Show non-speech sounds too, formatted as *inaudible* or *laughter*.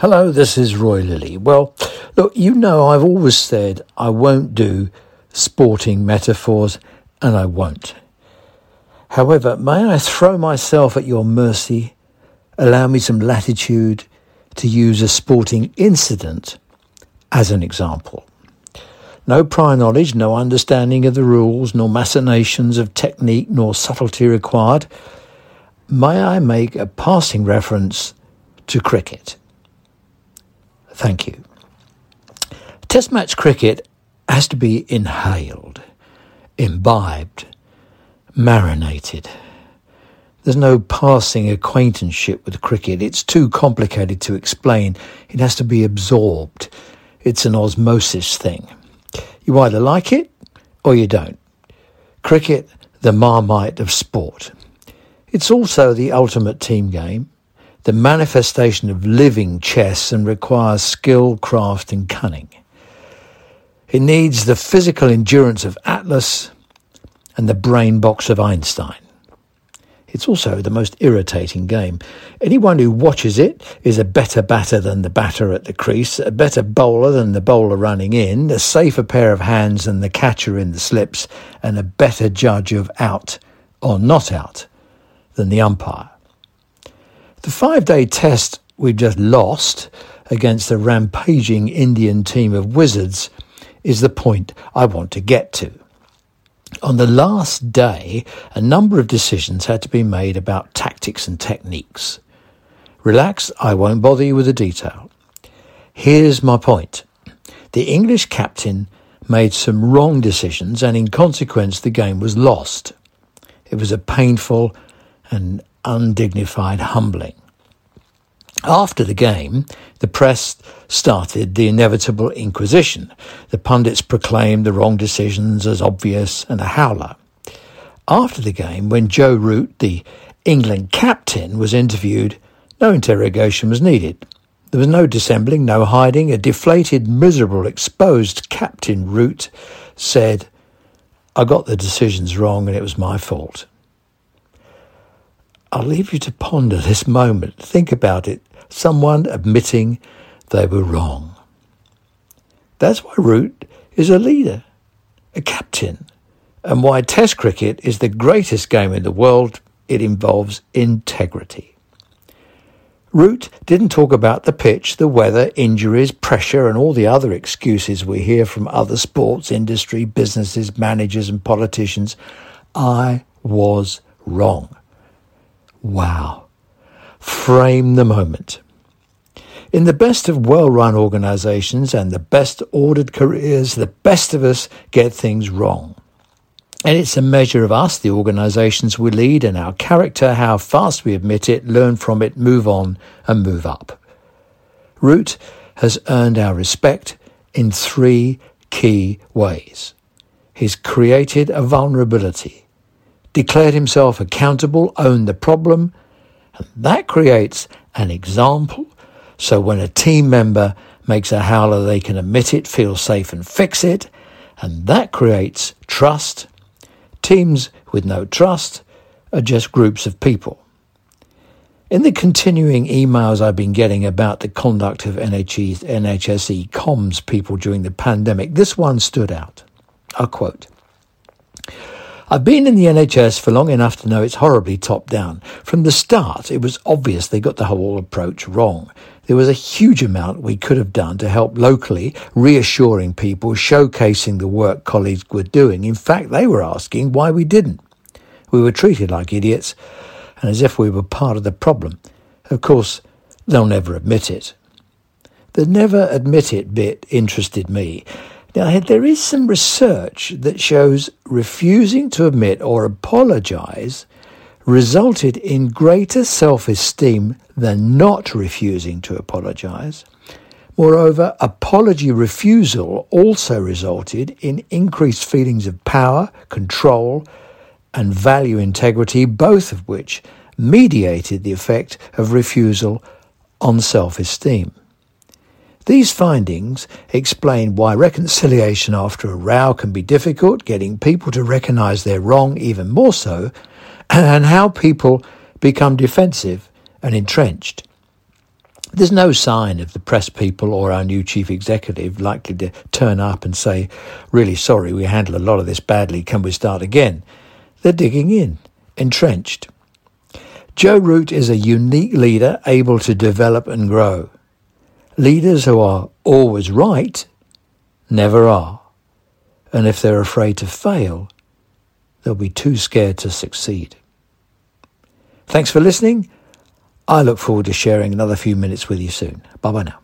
Hello, this is Roy Lilly. Well, look, you know I've always said I won't do sporting metaphors, and I won't. However, may I throw myself at your mercy, allow me some latitude to use a sporting incident as an example. No prior knowledge, no understanding of the rules, nor machinations of technique, nor subtlety required. May I make a passing reference to cricket? Thank you. Test match cricket has to be inhaled, imbibed, marinated. There's no passing acquaintanceship with cricket. It's too complicated to explain. It has to be absorbed. It's an osmosis thing. You either like it or you don't. Cricket, the marmite of sport. It's also the ultimate team game the manifestation of living chess and requires skill, craft, and cunning. It needs the physical endurance of Atlas and the brain box of Einstein. It's also the most irritating game. Anyone who watches it is a better batter than the batter at the crease, a better bowler than the bowler running in, a safer pair of hands than the catcher in the slips, and a better judge of out or not out than the umpire. The five day test we've just lost against the rampaging Indian team of wizards is the point I want to get to. On the last day, a number of decisions had to be made about tactics and techniques. Relax, I won't bother you with the detail. Here's my point. The English captain made some wrong decisions and in consequence the game was lost. It was a painful and undignified humbling. After the game, the press started the inevitable inquisition. The pundits proclaimed the wrong decisions as obvious and a howler. After the game, when Joe Root, the England captain, was interviewed, no interrogation was needed. There was no dissembling, no hiding. A deflated, miserable, exposed Captain Root said, I got the decisions wrong and it was my fault. I'll leave you to ponder this moment. Think about it. Someone admitting they were wrong. That's why Root is a leader, a captain, and why Test cricket is the greatest game in the world. It involves integrity. Root didn't talk about the pitch, the weather, injuries, pressure, and all the other excuses we hear from other sports industry, businesses, managers, and politicians. I was wrong. Wow. Frame the moment. In the best of well run organizations and the best ordered careers, the best of us get things wrong. And it's a measure of us, the organizations we lead, and our character, how fast we admit it, learn from it, move on, and move up. Root has earned our respect in three key ways. He's created a vulnerability declared himself accountable, owned the problem, and that creates an example. So when a team member makes a howler, they can admit it, feel safe, and fix it, and that creates trust. Teams with no trust are just groups of people. In the continuing emails I've been getting about the conduct of NHS, NHSE comms people during the pandemic, this one stood out. I'll quote. I've been in the NHS for long enough to know it's horribly top down. From the start, it was obvious they got the whole approach wrong. There was a huge amount we could have done to help locally, reassuring people, showcasing the work colleagues were doing. In fact, they were asking why we didn't. We were treated like idiots and as if we were part of the problem. Of course, they'll never admit it. The never admit it bit interested me. Now, there is some research that shows refusing to admit or apologize resulted in greater self esteem than not refusing to apologize. Moreover, apology refusal also resulted in increased feelings of power, control, and value integrity, both of which mediated the effect of refusal on self esteem. These findings explain why reconciliation after a row can be difficult, getting people to recognize they're wrong even more so, *clears throat* and how people become defensive and entrenched. There's no sign of the press people or our new chief executive likely to turn up and say, really sorry, we handled a lot of this badly, can we start again? They're digging in, entrenched. Joe Root is a unique leader able to develop and grow. Leaders who are always right never are. And if they're afraid to fail, they'll be too scared to succeed. Thanks for listening. I look forward to sharing another few minutes with you soon. Bye bye now.